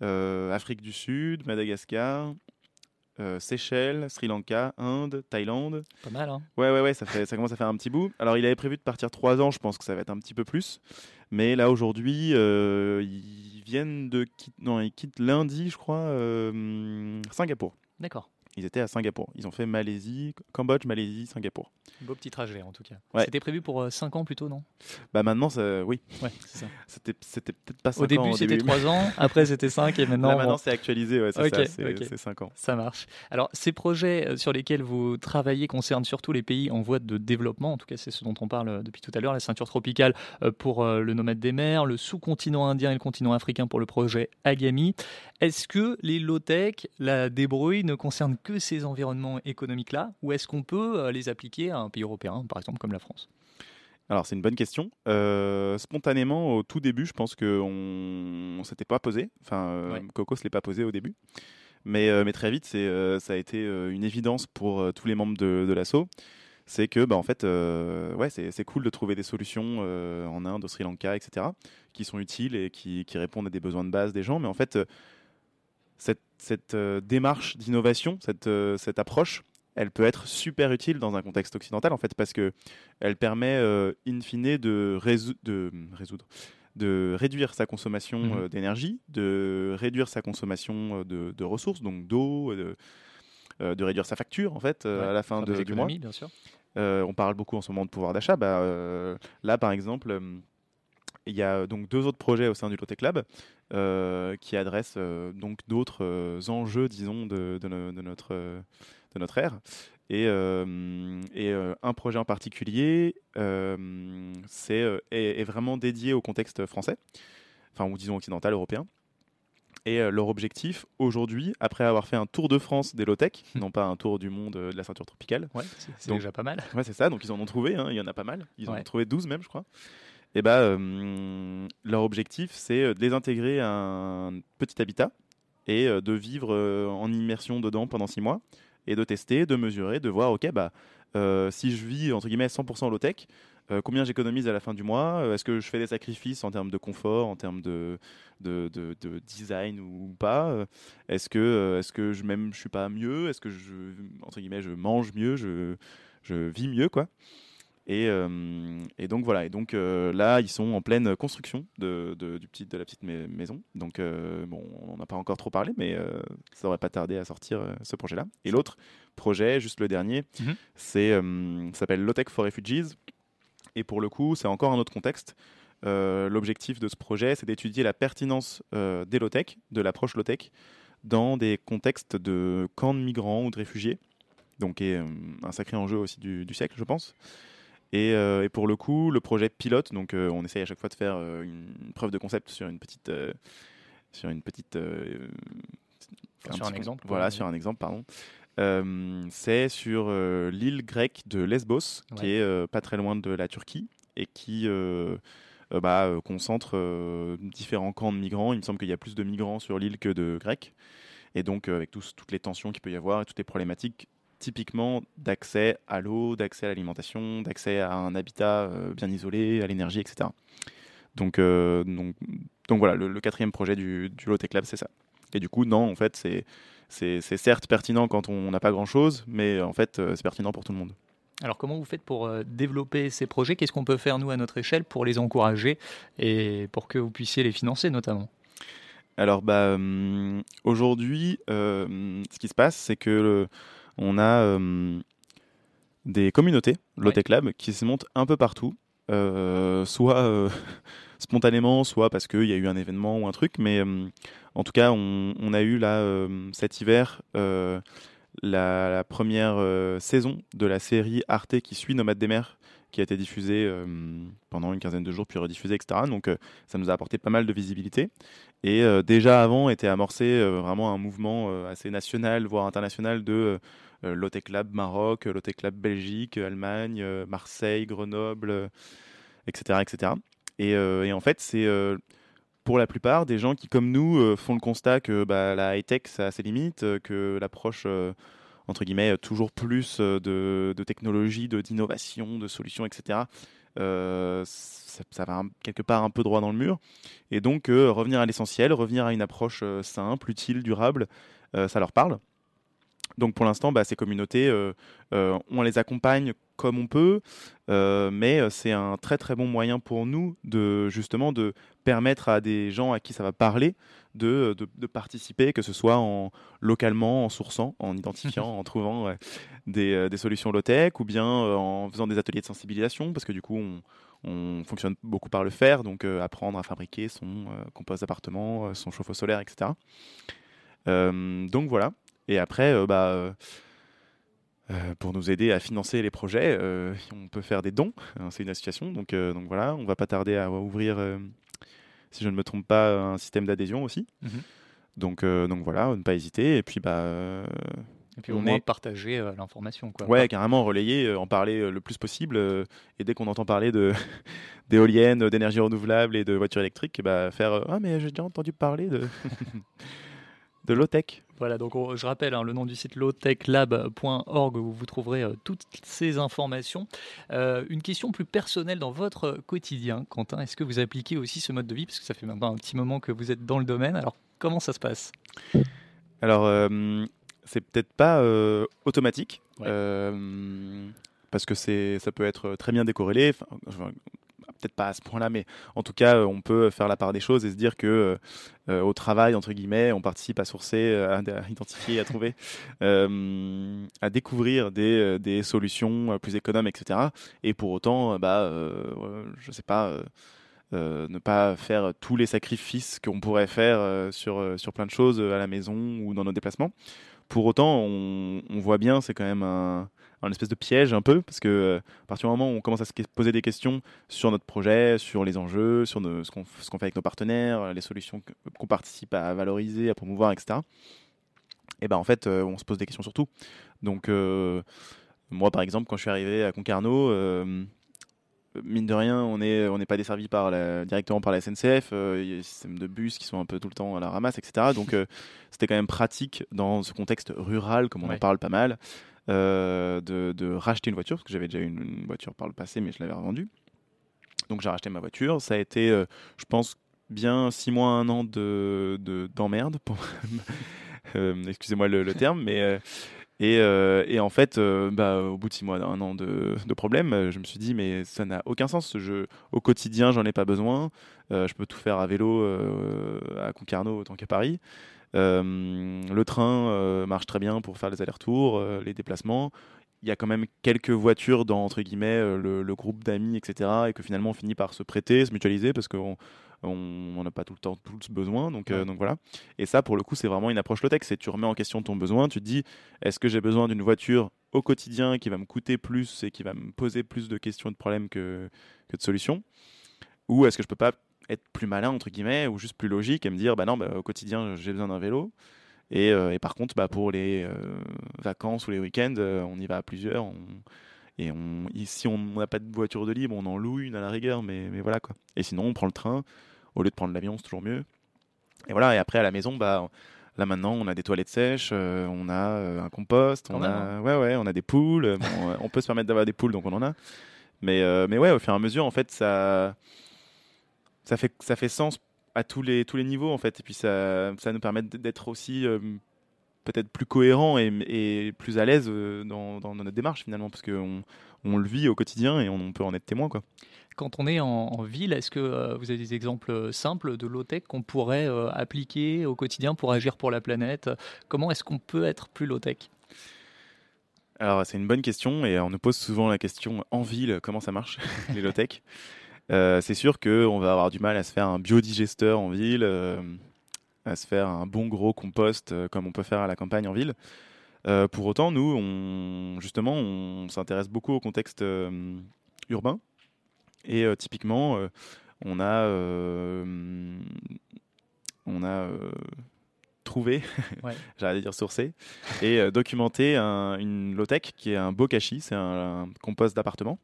Afrique du Sud, Madagascar, euh, Seychelles, Sri Lanka, Inde, Thaïlande. Pas mal, hein Ouais, ouais, ouais, ça, fait, ça commence à faire un petit bout. Alors, il avait prévu de partir trois ans, je pense que ça va être un petit peu plus. Mais là, aujourd'hui, euh, ils viennent de quitter. Non, ils quittent lundi, je crois, euh, Singapour. D'accord. Ils étaient à Singapour. Ils ont fait Malaisie, Cambodge, Malaisie, Singapour. Beau petit trajet en tout cas. Ouais. C'était prévu pour 5 ans plutôt, non? Bah maintenant, ça, oui, Ouais, c'était c'était peut-être pas 5 Au début ans. c'était 3 ans, après c'était 5 et maintenant. Là, bon, maintenant, c'est actualisé, ouais, c'est Ok, ça, c'est ok. c'est 5 ans. Ça marche. Alors, ces projets euh, sur lesquels vous travaillez concernent surtout les pays en voie de développement. En tout cas, c'est ce dont on parle euh, depuis tout à l'heure. La ceinture tropicale euh, pour euh, le nomade des mers, le sous-continent indien et le continent africain pour le projet Agami. Est-ce que les low-tech, la débrouille, ne concernent que ces environnements économiques-là Ou est-ce qu'on peut euh, les appliquer à un pays européen, par exemple comme la France? Alors, c'est une bonne question. Euh, spontanément, au tout début, je pense qu'on ne s'était pas posé. Enfin, euh, Ouais. Coco se l'est pas posé au début. Mais, euh, mais très vite, c'est, ça a été une évidence pour tous les membres de, de l'assaut. C'est que, bah, en fait, ouais, c'est, c'est cool de trouver des solutions en Inde, au Sri Lanka, etc., qui sont utiles et qui, qui répondent à des besoins de base des gens. Mais en fait, cette, cette euh, démarche d'innovation, cette, euh, cette approche, elle peut être super utile dans un contexte occidental, en fait, parce que elle permet, euh, in fine, de, résou- de résoudre, de réduire sa consommation Mhm. euh, d'énergie, de réduire sa consommation euh, de, de ressources, donc d'eau, de, de réduire sa facture, en fait, Ouais, à la fin de- du mois. bien sûr. On parle beaucoup en ce moment de pouvoir d'achat. Bah, là, par exemple, euh, il y a donc deux autres projets au sein du Lotec Lab euh, qui adressent euh, donc d'autres euh, enjeux, disons, de, de no- de notre, euh, de notre ère. Et, euh, et euh, un projet en particulier euh, c'est, euh, est, est vraiment dédié au contexte français, enfin, ou disons occidental, européen. Et euh, leur objectif aujourd'hui, après avoir fait un tour de France des low-tech, non pas un tour du monde euh, de la ceinture tropicale, Ouais, c'est déjà pas mal. Ouais, c'est ça. Donc ils en ont trouvé. hein, Il y en a pas mal. Ils en Ouais. ont trouvé 12 même, je crois. Et bah, euh, leur objectif, c'est euh, de les intégrer à un petit habitat et euh, de vivre en immersion dedans pendant 6 mois et de tester, de mesurer, de voir, ok, bah, si je vis entre guillemets 100% low tech, combien j'économise à la fin du mois Est-ce que je fais des sacrifices en termes de confort, en termes de, de, de, design ou pas Est-ce que, est-ce que je même je suis pas mieux Est-ce que je entre guillemets je mange mieux, je, je vis mieux quoi et, euh, et, donc voilà. Et donc euh, là, ils sont en pleine construction de, du petit, de la petite maison. Donc euh, bon, on n'a pas encore trop parlé, mais ça aurait pas tardé à sortir ce projet-là. Et l'autre projet, juste le dernier, mhm. c'est s'appelle Low-Tech for Refugees. Et pour le coup, c'est encore un autre contexte. L'objectif de ce projet, c'est d'étudier la pertinence des low-tech, de l'approche low-tech, dans des contextes de camps de migrants ou de réfugiés. Donc, est un sacré enjeu aussi du, du siècle, je pense. Euh, et, pour le coup, le projet pilote, donc euh, on essaye à chaque fois de faire euh, une preuve de concept sur une petite, sur une petite, sur un, exemple. Voilà, sur un exemple, pardon. c'est sur l'île grecque de Lesbos, qui est pas très loin de la Turquie et qui bah, concentre différents camps de migrants. Il me semble qu'il y a plus de migrants sur l'île que de Grecs. Et donc, avec toutes les tensions qu'il peut y avoir et toutes les problématiques typiquement d'accès à l'eau, d'accès à l'alimentation, d'accès à un habitat euh, bien isolé, à l'énergie, etc. Donc, euh, donc, donc, voilà, le, quatrième projet du, du Low Tech Lab, c'est ça. Et du coup, non, en fait, c'est, c'est, certes pertinent quand on n'a pas grand-chose, mais en fait, euh, c'est pertinent pour tout le monde. Alors comment vous faites pour développer ces projets? Qu'est-ce qu'on peut faire nous à notre échelle pour les encourager et pour que vous puissiez les financer notamment? Alors bah, hum, aujourd'hui, ce qui se passe, c'est que le, on a euh, des communautés, Lotec Lab, qui se montent un peu partout, euh, soit euh, spontanément, soit parce qu'il y a eu un événement ou un truc, mais en tout cas, on, a eu là, cet hiver, la, première saison de la série Arte qui suit Nomade des mers, qui a été diffusée pendant une quinzaine de jours, puis rediffusée, etc. Donc ça nous a apporté pas mal de visibilité. Et déjà avant était amorcé vraiment un mouvement assez national, voire international de euh, Lotec Lab Maroc, Lotec Lab Belgique, Allemagne, euh, Marseille, Grenoble, etc. Euh, etc. Et, en fait, c'est pour la plupart des gens qui, comme nous, font le constat que bah, la high-tech, ça a ses limites, que l'approche, entre guillemets, toujours plus de, technologie, d'innovation, de, solutions, etc., ça, va quelque part un peu droit dans le mur. Et donc, revenir à l'essentiel, revenir à une approche simple, utile, durable, ça leur parle. Donc pour l'instant, bah, ces communautés, euh, euh, on les accompagne comme on peut, euh, mais c'est un très très bon moyen pour nous de justement de permettre à des gens à qui ça va parler de, de, participer, que ce soit en, localement, en sourçant, en identifiant, en trouvant des, des, solutions low-tech, ou bien en faisant des ateliers de sensibilisation, parce que du coup on, on fonctionne beaucoup par le faire, donc apprendre à fabriquer son compost d'appartement, son chauffe-eau solaire, etc. donc voilà, et après, euh, bah, euh, euh, pour nous aider à financer les projets, on peut faire des dons. Hein, c'est une association, donc, donc voilà, on va pas tarder à ouvrir, si je ne me trompe pas, un système d'adhésion aussi. Mhm. Donc, donc voilà, ne pas hésiter. Et puis, bah, et puis au moins partager l'information. Quoi. Ouais, carrément, relayer, en parler le plus possible. et dès qu'on entend parler de d'éoliennes, d'énergie renouvelable et de voitures électriques, bah, faire Ah, mais j'ai déjà entendu parler de, de low-tech. Voilà, donc je rappelle hein, le nom du site lowtechlab.org où vous trouverez euh, toutes ces informations. Euh, une question plus personnelle dans votre quotidien, Quentin, est-ce que vous appliquez aussi ce mode de vie? Parce que ça fait maintenant un petit moment que vous êtes dans le domaine. Alors, comment ça se passe? Alors, euh, c'est peut-être pas automatique. parce que ça peut être très bien décorrélé. Enfin, peut-être pas à ce point-là, mais en tout cas, on peut faire la part des choses et se dire que euh, au travail, entre guillemets, on participe à sourcer, euh, à, identifier, à trouver, euh, à découvrir des, des, solutions plus économes, etc. Et pour autant, bah, je sais pas. ne pas faire tous les sacrifices qu'on pourrait faire sur, sur plein de choses à la maison ou dans nos déplacements. Pour autant, on, on voit bien, c'est quand même un, un espèce de piège un peu, parce que euh, à partir du moment où on commence à se poser des questions sur notre projet, sur les enjeux, sur ce qu'on fait avec nos partenaires, les solutions qu'on participe à valoriser, à promouvoir, etc. Et ben en fait, euh, on se pose des questions sur tout. Donc euh, moi, par exemple, quand je suis arrivé à Concarneau, mine de rien, on n'est on pas desservi par la- directement par la SNCF. euh, Il y a des systèmes de bus qui sont un peu tout le temps à la ramasse, etc. Donc, euh, c'était quand même pratique dans ce contexte rural, comme on en parle pas mal, euh, de, de racheter une voiture, parce que j'avais déjà une, une voiture par le passé, mais je l'avais revendue. Donc, j'ai racheté ma voiture. Ça a été, euh, je pense, bien six mois, un an de de- d'emmerde. pour- euh, Excusez-moi le, terme, mais. et, et en fait, euh, bah, au bout de six mois, un an de, de problème, je me suis dit, mais ça n'a aucun sens. ce jeu. au quotidien, j'en ai pas besoin. Je peux tout faire à vélo à Concarneau autant qu'à Paris. Euh, le train euh, marche très bien pour faire les allers-retours, euh, les déplacements. Il y a quand même quelques voitures dans entre guillemets le, le groupe d'amis, etc. Et que finalement on finit par se prêter, se mutualiser parce qu'on on n'a pas tout le temps tous besoin. Donc, euh, voilà. Et ça, pour le coup, c'est vraiment une approche low-tech. C'est tu remets en question ton besoin. Tu te dis, est-ce que j'ai besoin d'une voiture au quotidien qui va me coûter plus et qui va me poser plus de questions et de problèmes que, que de solutions? Ou est-ce que je peux pas être plus malin, entre guillemets, ou juste plus logique et me dire, bah non, bah, au quotidien, j'ai besoin d'un vélo. Et, euh, et par contre, bah, pour les euh, vacances ou les week-ends, euh, on y va à plusieurs. on- et on, ici, on n'a pas de voiture de libre, on en loue une à la rigueur, mais, mais voilà quoi. Et sinon, on prend le train au lieu de prendre l'avion, c'est toujours mieux. Et voilà. Et après, à la maison, bah, là maintenant, on a des toilettes sèches, on a un compost, on a, ouais, ouais, on a des poules. bon, on peut se permettre d'avoir des poules, donc on en a. Mais, mais ouais, au fur et à mesure, en fait, ça, ça fait, ça fait sens à tous les, tous les niveaux, en fait. Et puis, ça, ça nous permet d'être aussi euh, peut-être plus cohérent et, et plus à l'aise euh, dans, dans notre démarche, finalement, parce qu'on on le vit au quotidien et on, on peut en être témoin, quoi. Quand on est en, en ville, est-ce que euh, vous avez des exemples simples de low-tech qu'on pourrait euh, appliquer au quotidien pour agir pour la planète? Comment est-ce qu'on peut être plus low-tech? Alors, c'est une bonne question et on nous pose souvent la question en ville, comment ça marche, les low-tech? Euh, C'est sûr qu'on va avoir du mal à se faire un biodigesteur en ville, euh, à se faire un bon gros compost euh, comme on peut faire à la campagne en ville. Pour autant, nous, on, justement, on s'intéresse beaucoup au contexte urbain. Et typiquement, on a, on a trouvé, Ouais. j'allais dire sourcé, et documenté un- une low-tech qui est un bokashi, c'est un, un compost d'appartement,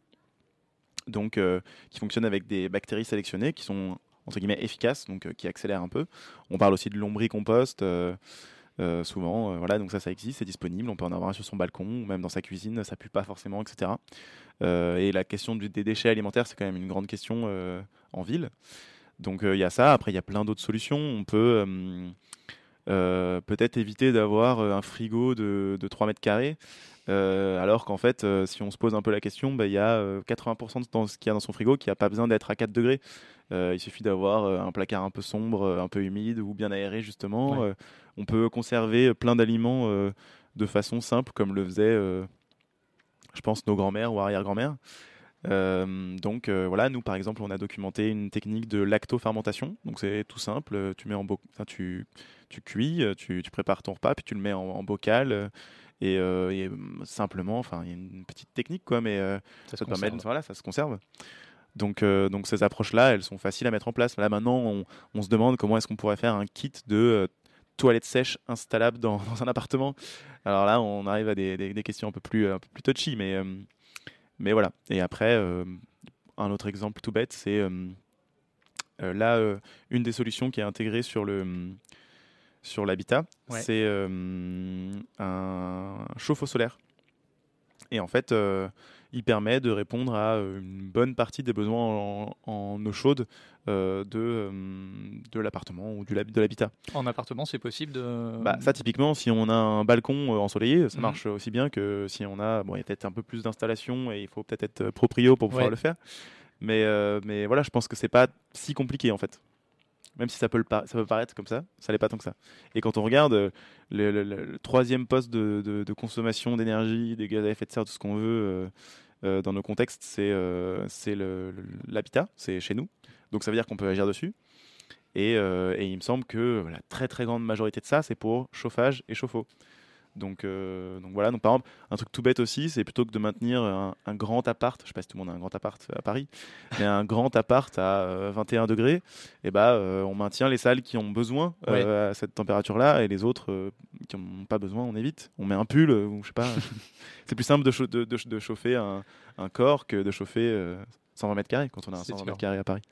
donc euh, qui fonctionne avec des bactéries sélectionnées qui sont entre guillemets efficaces, euh, qui accélèrent un peu. On parle aussi de lombricompost. euh, euh, souvent, donc ça, existe, c'est disponible. On peut en avoir un sur son balcon même dans sa cuisine, ça pue pas forcément, etc. Et la question des déchets alimentaires, c'est quand même une grande question en ville. Donc il y a ça. Après, il y a plein d'autres solutions. On peut peut-être éviter d'avoir un frigo de, de 3 mètres carrés. Euh, alors qu'en fait, euh, si on se pose un peu la question, bah, il y a euh, 80% dans ce qu'il y a dans son frigo qui n'a pas besoin d'être à 4 degrés. Euh, il suffit d'avoir euh, un placard un peu sombre, euh, un peu humide ou bien aéré justement. Ouais. Euh, on peut conserver plein d'aliments euh, de façon simple, comme le faisaient, euh, je pense, nos grands-mères ou arrière-grands-mères. Euh, donc euh, voilà, nous par exemple, on a documenté une technique de lactofermentation. Donc c'est tout simple. euh, Tu mets en bo- enfin, tu, tu cuis, euh, tu, tu prépares ton repas, puis tu le mets en, en bocal. Et, euh, et, euh, simplement, enfin, il y a une petite technique quoi, mais euh, Ça ça permet, conserve. voilà, ça se conserve. Donc, euh, donc ces approches-là, elles sont faciles à mettre en place. Là maintenant, on, on se demande comment est-ce qu'on pourrait faire un kit de euh, toilettes sèches installables dans, dans un appartement. Alors là, on arrive à des, des- des questions un peu plus, un peu plus touchy, mais, euh, mais voilà. Et après, un autre exemple tout bête, c'est là, une des solutions qui est intégrée sur le sur l'habitat, Ouais. c'est euh, un chauffe-eau solaire. Et en fait, euh, il permet de répondre à euh, une bonne partie des besoins en, en eau chaude euh, de, de l'appartement ou du de l'habitat. En appartement, c'est possible de. Bah, ça, typiquement, si on a un balcon ensoleillé, ça Mhm. marche aussi bien que si on a. Bon, il y a peut-être un peu plus d'installation et il faut peut-être être proprio pour pouvoir Ouais. le faire. Mais, mais voilà, je pense que c'est pas si compliqué en fait. Même si ça peut, paraître comme ça, ça l'est pas tant que ça. Et quand on regarde euh, le, troisième poste de, consommation d'énergie, des gaz à effet de serre, tout ce qu'on veut euh, euh, dans nos contextes, c'est l'habitat, c'est chez nous. Donc ça veut dire qu'on peut agir dessus. Et, et il me semble que la très très grande majorité de ça, c'est pour chauffage et chauffe-eau. Donc, euh, donc voilà, donc par exemple, un truc tout bête aussi, c'est plutôt que de maintenir un, un grand appart, je sais pas si tout le monde a un grand appart à Paris, mais un grand appart à euh, 21 degrés, et bah euh, on maintient les salles qui ont besoin euh, à cette température-là et les autres euh, qui n'ont pas besoin, on évite. On met un pull euh, ou je sais pas. c'est plus simple de, chau- de, de- de chauffer un, un corps que de chauffer euh, 120 mètres carrés quand on a un C'est 120 sûr. mètres carrés à Paris.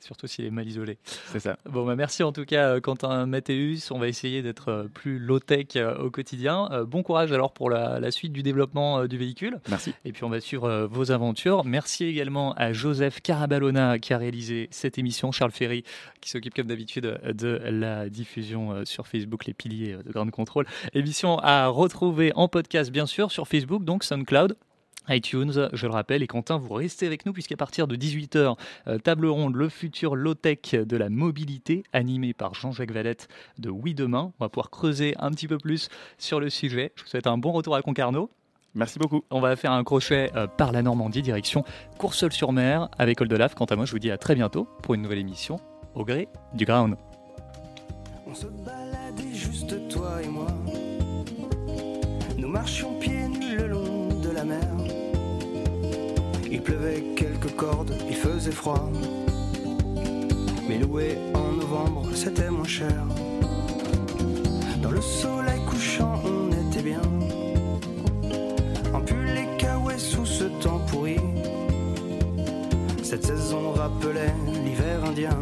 Surtout s'il est mal isolé. C'est ça. Bon, bah merci en tout cas, euh, Quentin Mathéus. On va essayer d'être euh, plus low-tech euh, au quotidien. Bon courage alors pour la, la suite du développement du véhicule. Merci. Et puis on va suivre vos aventures. Merci également à Joseph Carabalona qui a réalisé cette émission, Charles Ferry qui s'occupe comme d'habitude de la diffusion sur Facebook, les piliers de Grande Contrôle. Émission à retrouver en podcast bien sûr sur Facebook, donc SoundCloud iTunes, je le rappelle, et Quentin, vous restez avec nous puisqu'à partir de 18h, euh, table ronde, le futur low-tech de la mobilité, animé par Jean-Jacques Valette de Oui Demain. On va pouvoir creuser un petit peu plus sur le sujet. Je vous souhaite un bon retour à Concarneau. Merci beaucoup. On va faire un crochet euh, par la Normandie, direction Courseul-sur-Mer avec Oldelaf. Quant à moi, je vous dis à très bientôt pour une nouvelle émission au gré du ground. On se baladait juste toi et moi. Nous marchions pieds pleuvait quelques cordes, il faisait froid. Mais louer en novembre, c'était moins cher. Dans le soleil couchant, on était bien. En pull et caouets sous ce temps pourri. Cette saison rappelait l'hiver indien.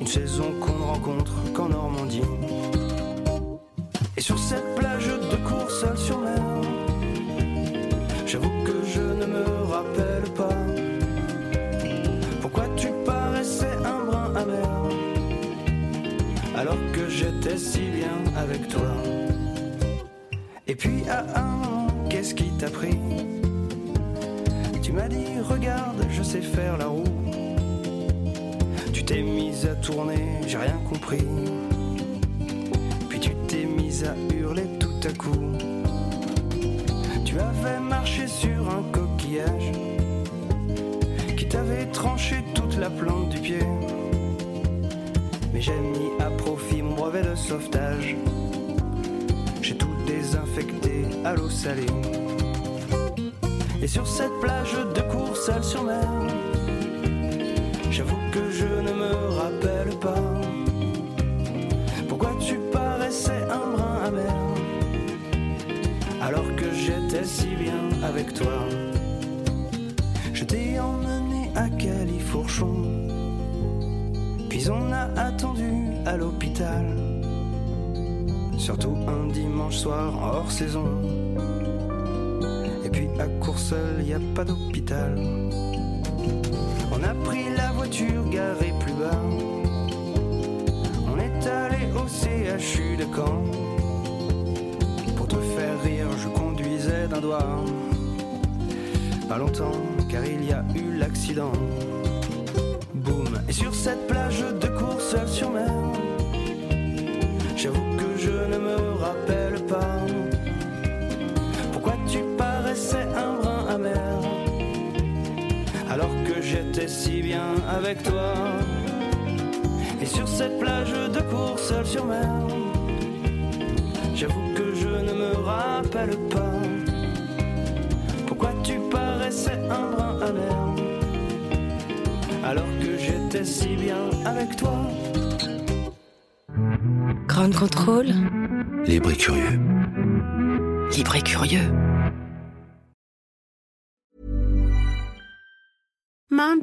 Une saison qu'on ne rencontre qu'en Normandie. Et sur cette plage de Courseul sur mer, j'avoue que je ne me rappelle pas pourquoi tu paraissais un brin amer alors que j'étais si bien avec toi? Et puis à un moment, qu'est-ce qui t'a pris? Tu m'as dit, regarde, je sais faire la roue. Tu t'es mise à tourner, j'ai rien compris. Puis tu t'es mise à hurler tout à coup. Tu avais marché sur un coquillage qui t'avait tranché toute la plante du pied. Mais j'ai mis à profit mon brevet de sauvetage. J'ai tout désinfecté à l'eau salée. Et sur cette plage de Courseul sur mer, avec toi. Je t'ai emmené à Califourchon, puis on a attendu à l'hôpital. Surtout un dimanche soir hors saison. Et puis à Courseul, y a pas d'hôpital. On a pris la voiture garée plus bas. On est allé au CHU de Caen. Pour te faire rire, je conduisais d'un doigt. Pas longtemps, car il y a eu l'accident. Boum, et sur cette plage de Courseul sur mer, j'avoue que je ne me rappelle pas. Pourquoi tu paraissais un brin amer alors que j'étais si bien avec toi. Et sur cette plage de Courseul sur mer, j'avoue que je ne me rappelle pas j'étais si bien avec toi. Grande contrôle. Libre et curieux. Libre et curieux.